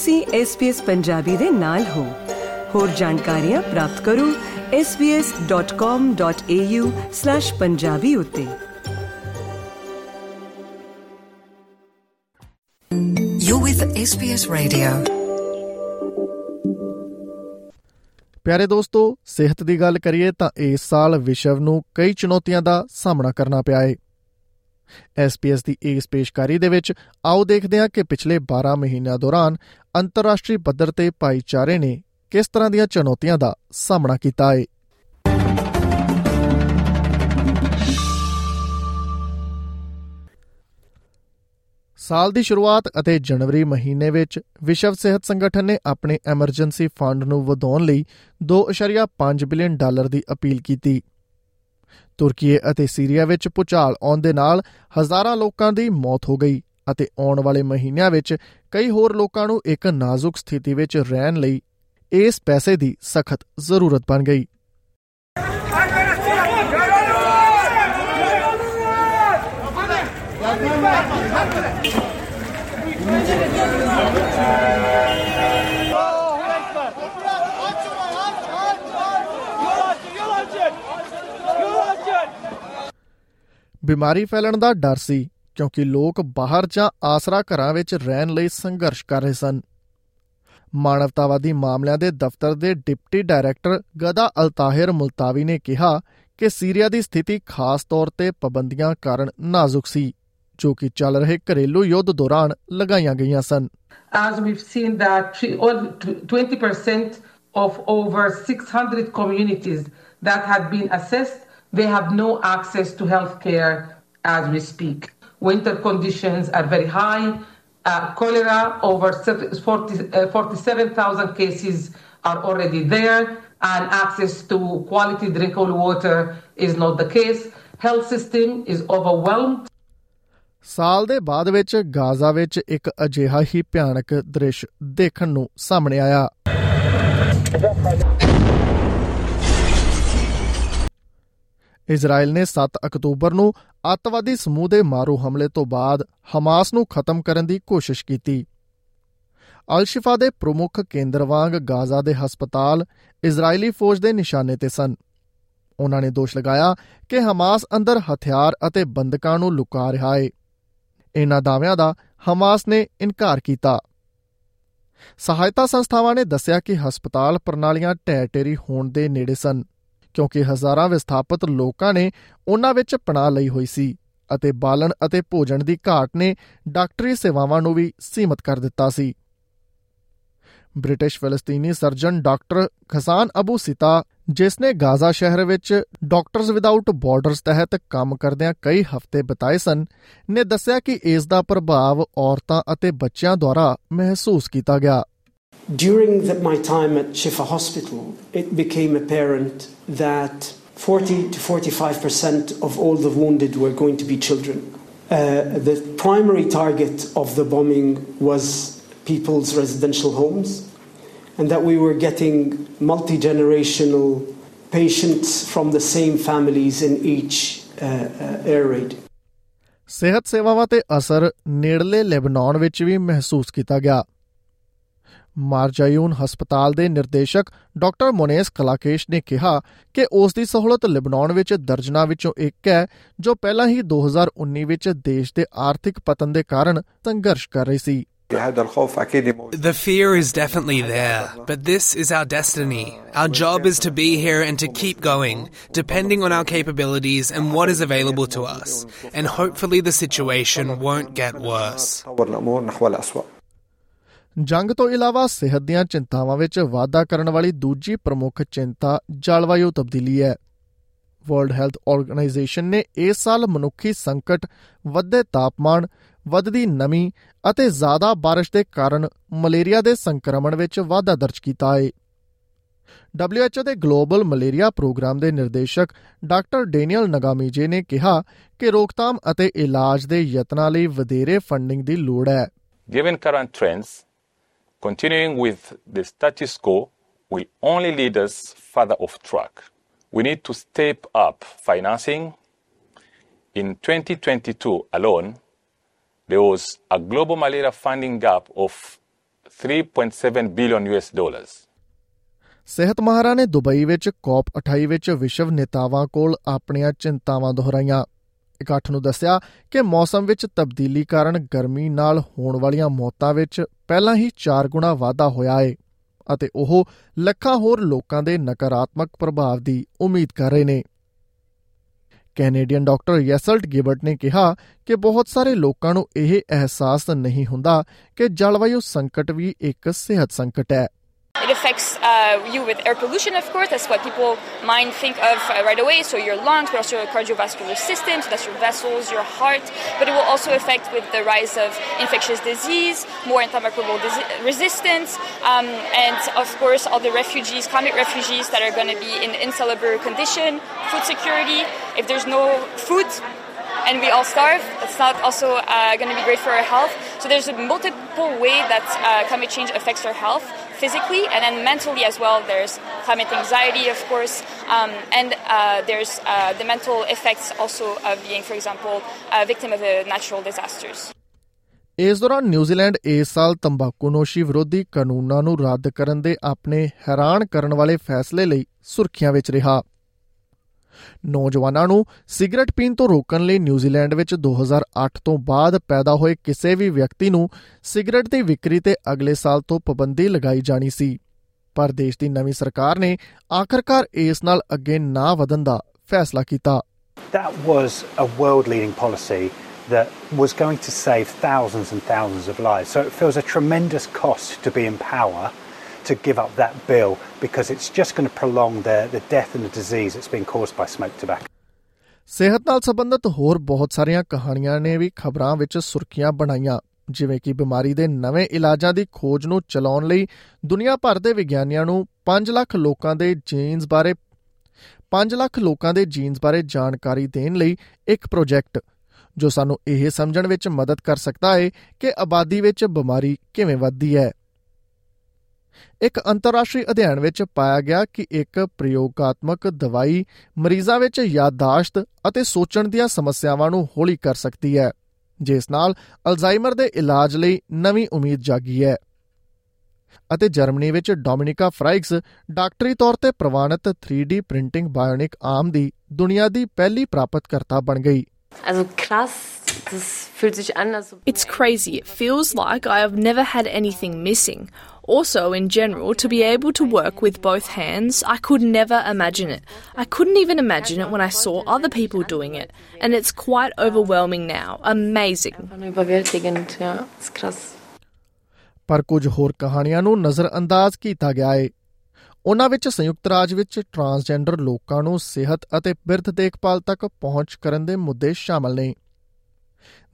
ਤੁਸੀਂ SBS ਪੰਜਾਬੀ ਦੇ ਨਾਲ ਹੋ। ਹੋਰ ਜਾਣਕਾਰੀਆਂ ਪ੍ਰਾਪਤ ਕਰੋ svs.com.au/punjabi ਉਤੇ। You're with SBS Radio. ਪਿਆਰੇ ਦੋਸਤੋ ਸਿਹਤ ਦੀ ਗੱਲ ਕਰੀਏ ਤਾਂ ਇਸ ਸਾਲ ਵਿਸ਼ਵ ਨੂੰ ਕਈ ਚੁਣੌਤੀਆਂ ਦਾ ਸਾਹਮਣਾ ਕਰਨਾ ਪਿਆ ਹੈ SPS ਦੀ ਇਸ ਪੇਸ਼ਕਾਰੀ ਦੇ ਵਿੱਚ ਆਓ ਦੇਖਦੇ ਹਾਂ ਕਿ ਪਿਛਲੇ 12 ਮਹੀਨਿਆਂ ਦੌਰਾਨ ਅੰਤਰਰਾਸ਼ਟਰੀ ਪੱਧਰ ਤੇ ਭਾਈਚਾਰੇ ਨੇ ਕਿਸ ਤਰ੍ਹਾਂ ਦੀਆਂ ਚੁਣੌਤੀਆਂ ਦਾ ਸਾਹਮਣਾ ਕੀਤਾ ਹੈ। ਸਾਲ ਦੀ ਸ਼ੁਰੂਆਤ ਅਤੇ ਜਨਵਰੀ ਮਹੀਨੇ ਵਿੱਚ ਵਿਸ਼ਵ ਸਿਹਤ ਸੰਗਠਨ ਨੇ ਆਪਣੇ ਐਮਰਜੈਂਸੀ ਫੰਡ ਨੂੰ ਵਧਾਉਣ ਲਈ 2.5 ਬਿਲੀਅਨ ਡਾਲਰ ਦੀ ਅਪੀਲ ਕੀਤੀ। ਤੁਰਕੀ ਅਤੇ ਸੀਰੀਆ ਵਿੱਚ ਭੁਚਾਲ ਆਉਣ ਦੇ ਨਾਲ ਹਜ਼ਾਰਾਂ ਲੋਕਾਂ ਦੀ ਮੌਤ ਹੋ ਗਈ ਅਤੇ ਆਉਣ ਵਾਲੇ ਮਹੀਨਿਆਂ ਵਿੱਚ ਕਈ ਹੋਰ ਲੋਕਾਂ ਨੂੰ ਇੱਕ ਨਾਜ਼ੁਕ ਸਥਿਤੀ ਵਿੱਚ ਰਹਿਣ ਲਈ ਇਸ ਪੈਸੇ ਦੀ ਸਖਤ ਜ਼ਰੂਰਤ ਬਣ ਗਈ। ਬਿਮਾਰੀ ਫੈਲਣ ਦਾ ਡਰ ਸੀ ਕਿਉਂਕਿ ਲੋਕ ਬਾਹਰ ਜਾਂ ਆਸਰਾ ਘਰਾਂ ਵਿੱਚ ਰਹਿਣ ਲਈ ਸੰਘਰਸ਼ ਕਰ ਰਹੇ ਸਨ। ਮਾਨਵਤਾਵਾਦੀ ਮਾਮਲਿਆਂ ਦੇ ਦਫ਼ਤਰ ਦੇ ਡਿਪਟੀ ਡਾਇਰੈਕਟਰ ਗਦਾ ਅਲਤਾਹਿਰ ਮੁਲਤਾਵੀ ਨੇ ਕਿਹਾ ਕਿ ਸੀਰੀਆ ਦੀ ਸਥਿਤੀ ਖਾਸ ਤੌਰ ਤੇ ਪਾਬੰਦੀਆਂ ਕਾਰਨ ਨਾਜ਼ੁਕ ਸੀ ਜੋ ਕਿ ਚੱਲ ਰਹੇ ਘਰੇਲੂ ਯੁੱਧ ਦੌਰਾਨ ਲਗਾਈਆਂ ਗਈਆਂ ਸਨ। As we've seen that three- all- 20% of over 600 communities that had been assessed, they have no access to health care as we speak. Winter conditions are very high. Uh, cholera, over 40, uh, 47,000 cases are already there, and access to quality drinkable water is not the case. Health system is overwhelmed. ਸਾਲ ਦੇ ਬਾਅਦ ਵਿੱਚ Gaza ਵਿੱਚ ਇੱਕ ਅਜਿਹਾ ਹੀ ਭਿਆਨਕ ਦ੍ਰਿਸ਼ ਦੇਖਣ ਨੂੰ ਸਾਹਮਣੇ ਆਇਆ ਇਜ਼ਰਾਈਲ ਨੇ 7 ਅਕਤੂਬਰ ਨੂੰ ਅੱਤਵਾਦੀ ਸਮੂਹ ਦੇ ਮਾਰੂ ਹਮਲੇ ਤੋਂ ਬਾਅਦ ਹਮਾਸ ਨੂੰ ਖਤਮ ਕਰਨ ਦੀ ਕੋਸ਼ਿਸ਼ ਕੀਤੀ। ਅਲ-ਸ਼ਿਫਾ ਦੇ ਪ੍ਰਮੁੱਖ ਕੇਂਦਰ ਵਾਂਗ ਗਾਜ਼ਾ ਦੇ ਹਸਪਤਾਲ ਇਜ਼ਰਾਈਲੀ ਫੌਜ ਦੇ ਨਿਸ਼ਾਨੇ ਤੇ ਸਨ। ਉਹਨਾਂ ਨੇ ਦੋਸ਼ ਲਗਾਇਆ ਕਿ ਹਮਾਸ ਅੰਦਰ ਹਥਿਆਰ ਅਤੇ ਬੰਦਕਾਂ ਨੂੰ ਲੁਕਾ ਰਿਹਾ ਹੈ ਇਹਨਾਂ ਦਾਅਵਿਆਂ ਦਾ ਹਮਾਸ ਨੇ ਇਨਕਾਰ ਕੀਤਾ। ਸਹਾਇਤਾ ਸੰਸਥਾਵਾਂ ਨੇ ਦੱਸਿਆ ਕਿ ਹਸਪਤਾਲ ਪ੍ਰਣਾਲੀਆਂ ਢਹਿ-ਢੇਰੀ ਹੋਣ ਦੇ ਨੇੜੇ ਸਨ। ਕਿਉਂਕਿ ਹਜ਼ਾਰਾਂ ਵਿਸਥਾਪਿਤ ਲੋਕਾਂ ਨੇ ਉਹਨਾਂ ਵਿੱਚ ਪਨਾਹ ਲਈ ਹੋਈ ਸੀ ਅਤੇ ਬਾਲਣ ਅਤੇ ਭੋਜਨ ਦੀ ਘਾਟ ਨੇ ਡਾਕਟਰੀ ਸੇਵਾਵਾਂ ਨੂੰ ਵੀ ਸੀਮਤ ਕਰ ਦਿੱਤਾ ਸੀ। British ਫਲਸਤੀਨੀ surgeon doctor Ghassan Abu Sitta, ਜਿਸ ਨੇ ਗਾਜ਼ਾ ਸ਼ਹਿਰ ਵਿੱਚ ਡਾਕਟਰਸ ਵਿਦਆਊਟ ਬਾਰਡਰਸ ਤਹਿਤ ਕੰਮ ਕਰਦਿਆਂ ਕਈ ਹਫ਼ਤੇ ਬਿਤਾਏ ਸਨ, ਨੇ ਦੱਸਿਆ ਕਿ ਇਸ ਦਾ ਪ੍ਰਭਾਵ ਔਰਤਾਂ ਅਤੇ ਬੱਚਿਆਂ ਦੁਆਰਾ ਮਹਿਸੂਸ ਕੀਤਾ ਗਿਆ। During the, my time at Shifa Hospital, it became apparent that 40 to 45% of all the wounded were going to be children. Uh, the primary target of the bombing was people's residential homes, and that we were getting multi generational patients from the same families in each uh, uh, air raid. ਸਿਹਤ ਸੇਵਾਵਾਂ ਤੇ ਅਸਰ ਨੇੜਲੇ Lebanon ਵਿੱਚ ਵੀ ਮਹਿਸੂਸ ਕੀਤਾ ਗਿਆ ਮਾਰਜਾਯੂਨ ਹਸਪਤਾਲ ਦੇ ਨਿਰਦੇਸ਼ਕ ਡਾਕਟਰ ਮੋਨੇਸ ਕਲਾਕੇਸ਼ ਨੇ ਕਿਹਾ ਕਿ ਉਸ ਦੀ ਸਹੂਲਤ ਲਿਬਨਾਨ ਵਿੱਚ ਦਰਜਨਾ ਵਿੱਚੋਂ ਇੱਕ ਹੈ ਜੋ ਪਹਿਲਾਂ ਹੀ 2019 ਵਿੱਚ ਦੇਸ਼ ਦੇ ਆਰਥਿਕ ਪਤਨ ਦੇ ਕਾਰਨ ਸੰਘਰਸ਼ ਕਰ ਰਹੀ ਸੀ The fear is definitely there, but this is our destiny. Our job is to be here and to keep going, depending on our capabilities and what is available to us. And hopefully the situation won't get worse. ਜੰਗ ਤੋਂ ਇਲਾਵਾ ਸਿਹਤ ਦੀਆਂ ਚਿੰਤਾਵਾਂ ਵਿੱਚ ਵਾਧਾ ਕਰਨ ਵਾਲੀ ਦੂਜੀ ਪ੍ਰਮੁੱਖ ਚਿੰਤਾ ਜਲਵਾਯੂ ਤਬਦੀਲੀ ਹੈ। ਵਰਲਡ ਹੈਲਥ ਆਰਗੇਨਾਈਜੇਸ਼ਨ ਨੇ ਇਸ ਸਾਲ ਮਨੁੱਖੀ ਸੰਕਟ ਵੱਧਦੇ ਤਾਪਮਾਨ ਵੱਧਦੀ ਨਮੀ ਅਤੇ ਜ਼ਿਆਦਾ ਬਾਰਿਸ਼ ਦੇ ਕਾਰਨ ਮਲੇਰੀਆ ਦੇ ਸੰਕਰਮਣ ਵਿੱਚ ਵਾਧਾ ਦਰਜ ਕੀਤਾ ਹੈ। WHO ਦੇ ਗਲੋਬਲ ਮਲੇਰੀਆ ਪ੍ਰੋਗਰਾਮ ਦੇ ਨਿਰਦੇਸ਼ਕ ਡਾਕਟਰ ਡੈਨੀਅਲ ਨਗਾਮੀਜੇ ਨੇ ਕਿਹਾ ਕਿ ਰੋਕਥਾਮ ਅਤੇ ਇਲਾਜ ਦੇ ਯਤਨਾਂ ਲਈ ਵਧੇਰੇ ਫੰਡਿੰਗ ਦੀ ਲੋੜ ਹੈ। Given current trends, continuing with the status quo will only lead us further off track. We need to step up financing. In 2022 alone, there was a global malaria funding gap of 3.7 billion US dollars. ਸਿਹਤ ਮਾਹਰਾਂ ਨੇ Dubai ਵਿੱਚ ਕੌਪ 28 ਵਿੱਚ ਵਿਸ਼ਵ ਨੇਤਾਵਾਂ ਕੋਲ ਆਪਣੀਆਂ ਚਿੰਤਾਵਾਂ ਦੁਹਰਾਈਆਂ ਇਕੱਠ ਨੂੰ ਦੱਸਿਆ ਕਿ ਮੌਸਮ ਵਿੱਚ ਤਬਦੀਲੀ ਕਾਰਨ ਗਰਮੀ ਨਾਲ ਹੋਣ ਵਾਲੀਆਂ ਮੌਤਾਂ ਵਿੱਚ ਪਹਿਲਾਂ ਹੀ 4 ਗੁਣਾ ਵਾਧਾ ਹੋਇਆ ਹੈ ਅਤੇ ਉਹ ਲੱਖਾਂ ਹੋਰ ਲੋਕਾਂ ਦੇ ਨਕਾਰਾਤਮਕ ਪ੍ਰਭਾਵ ਦੀ ਉਮੀਦ ਕਰ ਰਹੇ ਨੇ। ਕੈਨੇਡੀਅਨ ਡਾਕਟਰ ਯੈਸਲਟ ਗਿਬਰਟ ਨੇ ਕਿਹਾ ਕਿ ਬਹੁਤ ਸਾਰੇ ਲੋਕਾਂ ਨੂੰ ਇਹ ਅਹਿਸਾਸ ਨਹੀਂ ਹੁੰਦਾ ਕਿ ਜਲਵਾਯੂ ਸੰਕਟ ਵੀ ਇੱਕ ਸਿਹਤ ਸੰਕਟ ਹੈ। It affects uh, you with air pollution, of course. That's what people mind think of uh, right away. So your lungs, but also your cardiovascular system. So that's your vessels, your heart. But it will also affect with the rise of infectious disease, more antimicrobial resistance, um, and of course all the refugees, climate refugees that are going to be in insalubre condition, food security. If there's no food, and we all starve. It's not also uh, going to be great for our health. So there's a multiple way that uh, climate change affects our health physically and then mentally as well. There's climate anxiety, of course, um, and uh, there's uh, the mental effects also of being, for example, a victim of natural disasters. ਇਸ ਦੌਰਾਨ New Zealand ਇਸ ਸਾਲ ਤੰਬਾਕੂਨੋਸ਼ੀ ਵਿਰੋਧੀ ਕਾਨੂੰਨਾਂ ਨੂੰ ਰੱਦ ਕਰਨ ਦੇ ਆਪਣੇ ਹੈਰਾਨ ਕਰਨ ਵਾਲੇ ਫੈਸਲੇ ਲਈ ਸੁਰਖੀਆਂ ਵਿੱਚ ਰਿਹਾ ਨੌਜਵਾਨਾਂ ਨੂੰ ਸਿਗਰਟ ਪੀਣ ਤੋਂ ਰੋਕਣ ਲਈ ਨਿਊਜ਼ੀਲੈਂਡ ਵਿੱਚ 2008 ਤੋਂ ਬਾਅਦ ਪੈਦਾ ਹੋਏ ਕਿਸੇ ਵੀ ਵਿਅਕਤੀ ਨੂੰ ਸਿਗਰਟ ਦੀ ਵਿਕਰੀ ਤੇ ਅਗਲੇ ਸਾਲ ਤੋਂ ਪਾਬੰਦੀ ਲਗਾਈ ਜਾਣੀ ਸੀ ਪਰ ਦੇਸ਼ ਦੀ ਨਵੀਂ ਸਰਕਾਰ ਨੇ ਆਖਰਕਾਰ ਇਸ ਨਾਲ ਅੱਗੇ ਨਾ ਵਧਣ ਦਾ ਫੈਸਲਾ ਕੀਤਾ That was a world leading policy that was going to save thousands and thousands of lives. So it feels a tremendous cost to be in power to give up that bill because it's just going to prolong the, the death and the disease that's been caused by smoked tobacco. ਸਿਹਤ ਨਾਲ ਸੰਬੰਧਿਤ ਹੋਰ ਬਹੁਤ ਸਾਰੀਆਂ ਕਹਾਣੀਆਂ ਨੇ ਵੀ ਖਬਰਾਂ ਵਿੱਚ ਸੁਰਖੀਆਂ ਬਣਾਈਆਂ ਜਿਵੇਂ ਕਿ ਬਿਮਾਰੀ ਦੇ ਨਵੇਂ ਇਲਾਜਾਂ ਦੀ ਖੋਜ ਨੂੰ ਚਲਾਉਣ ਲਈ ਦੁਨੀਆ ਭਰ ਦੇ ਵਿਗਿਆਨੀਆਂ ਨੂੰ 5 ਲੱਖ ਲੋਕਾਂ ਦੇ ਜੀਨਸ ਬਾਰੇ 5 ਲੱਖ ਲੋਕਾਂ ਦੇ ਜੀਨਸ ਬਾਰੇ ਜਾਣਕਾਰੀ ਦੇਣ ਲਈ ਇੱਕ ਪ੍ਰੋਜੈਕਟ ਜੋ ਸਾਨੂੰ ਇਹ ਸਮਝਣ ਵਿੱਚ ਮਦਦ ਕਰ ਸਕਦਾ ਹੈ ਕਿ ਆਬਾਦੀ ਵਿੱਚ ਬਿਮਾਰੀ ਕਿਵੇਂ ਵੱਧਦੀ ਹੈ ਇੱਕ ਅੰਤਰਰਾਸ਼ਟਰੀ ਅਧਿਐਨ ਵਿੱਚ ਪਾਇਆ ਗਿਆ ਕਿ ਇੱਕ ਪ੍ਰਯੋਗਾਤਮਕ ਦਵਾਈ ਮਰੀਜ਼ਾਂ ਵਿੱਚ ਯਾਦਦਾਸ਼ਤ ਅਤੇ ਸੋਚਣ ਦੀਆਂ ਸਮੱਸਿਆਵਾਂ ਨੂੰ ਹੌਲੀ ਕਰ ਸਕਦੀ ਹੈ ਜਿਸ ਨਾਲ ਅਲਜ਼ਾਈਮਰ ਦੇ ਇਲਾਜ ਲਈ ਨਵੀਂ ਉਮੀਦ ਜਾਗੀ ਹੈ ਅਤੇ ਜਰਮਨੀ ਵਿੱਚ ਡੋਮਿਨਿਕਾ ਫਰਾਈਕਸ ਡਾਕਟਰੀ ਤੌਰ ਤੇ ਪ੍ਰਵਾਨਿਤ 3D ਪ੍ਰਿੰਟਿੰਗ ਬਾਇਓਨਿਕ ਆਰਮ ਦੀ ਦੁਨੀਆ ਦੀ ਪਹਿਲੀ ਪ੍ਰਾਪਤਕਰਤਾ ਬਣ ਗਈ Also krass, das fühlt sich an, als It's crazy. It feels like I have never had anything missing. Also, in general, to be able to work with both hands, I could never imagine it. I couldn't even imagine it when I saw other people doing it. And it's quite overwhelming now. Amazing. überwältigend, ja, ist krass. ਪਰ ਕੁਝ ਹੋਰ ਕਹਾਣੀਆਂ ਨੂੰ ਨਜ਼ਰਅੰਦਾਜ਼ ਕੀਤਾ ਗਿਆ ਹੈ ਉਹਨਾਂ ਵਿੱਚ ਸੰਯੁਕਤ ਰਾਜ ਵਿੱਚ ਟਰਾਂਸਜੈਂਡਰ ਲੋਕਾਂ ਨੂੰ ਸਿਹਤ ਅਤੇ ਬਿਰਧ ਦੇਖਭਾਲ ਤੱਕ ਪਹੁੰਚ ਕਰਨ ਦੇ ਮੁੱਦੇ ਸ਼ਾਮਲ ਨੇ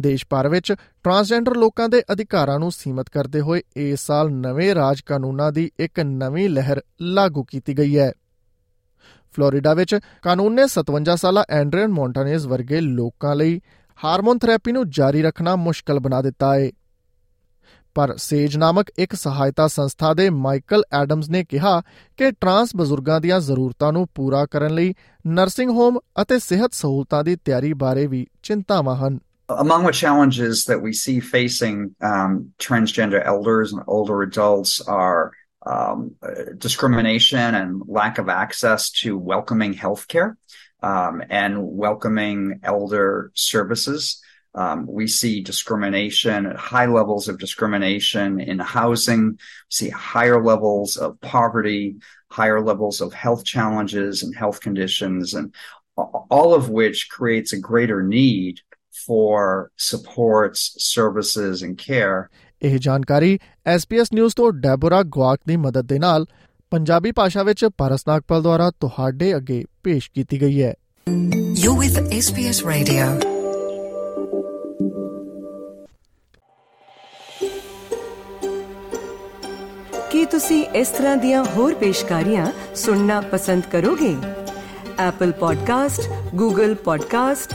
ਦੇਸ਼ ਭਰ ਵਿੱਚ ਟਰਾਂਸਜੈਂਡਰ ਲੋਕਾਂ ਦੇ ਅਧਿਕਾਰਾਂ ਨੂੰ ਸੀਮਤ ਕਰਦੇ ਹੋਏ ਇਸ ਸਾਲ ਨਵੇਂ ਰਾਜ ਕਾਨੂੰਨਾਂ ਦੀ ਇੱਕ ਨਵੀਂ ਲਹਿਰ ਲਾਗੂ ਕੀਤੀ ਗਈ ਹੈ। ਫਲੋਰੀਡਾ ਵਿੱਚ ਕਾਨੂੰਨ ਨੇ 57 ਸਾਲਾ ਐਂਡਰੀਅਨ ਮੌਂਟਾਨੇਜ਼ ਵਰਗੇ ਲੋਕਾਂ ਲਈ ਹਾਰਮੋਨ ਥੈਰੇਪੀ ਨੂੰ ਜਾਰੀ ਰੱਖਣਾ ਮੁਸ਼ਕਲ ਬਣਾ ਦਿੱਤਾ ਹੈ। ਪਰ ਸੇਜ ਨਾਮਕ ਇੱਕ ਸਹਾਇਤਾ ਸੰਸਥਾ ਦੇ ਮਾਈਕਲ ਐਡਮਜ਼ ਨੇ ਕਿਹਾ ਕਿ ਟਰਾਂਸ ਬਜ਼ੁਰਗਾਂ ਦੀਆਂ ਜ਼ਰੂਰਤਾਂ ਨੂੰ ਪੂਰਾ ਕਰਨ ਲਈ ਨਰਸਿੰਗ ਹੋਮ ਅਤੇ ਸਿਹਤ ਸਹੂਲਤਾਂ ਦੀ ਤਿਆਰੀ ਬਾਰੇ ਵੀ ਚਿੰਤਾਵਾਂ ਹਨ। Among the challenges that we see facing um, transgender elders and older adults are um, discrimination and lack of access to welcoming healthcare um, and welcoming elder services. Um, we see discrimination, at high levels of discrimination in housing, we see higher levels of poverty, higher levels of health challenges and health conditions, and all of which creates a greater need for supports, services, and care. ਇਹ ਜਾਣਕਾਰੀ SBS news ਤੋਂ ਡੈਬੋਰਾ ਗਵਾਕ ਦੀ ਮਦਦ ਦੇ ਨਾਲ ਪੰਜਾਬੀ ਭਾਸ਼ਾ ਵਿੱਚ purse Nagpal ਦੁਆਰਾ ਤੁਹਾਡੇ ਅੱਗੇ ਪੇਸ਼ ਕੀਤੀ ਗਈ ਹੈ You're with SBS Radio. ਕੀ ਤੁਸੀਂ ਇਸ ਤਰ੍ਹਾਂ ਦੀਆਂ ਹੋਰ ਪੇਸ਼ਕਾਰੀਆਂ ਸੁਣਨਾ ਪਸੰਦ ਕਰੋਗੇ Apple Podcast, Google Podcast,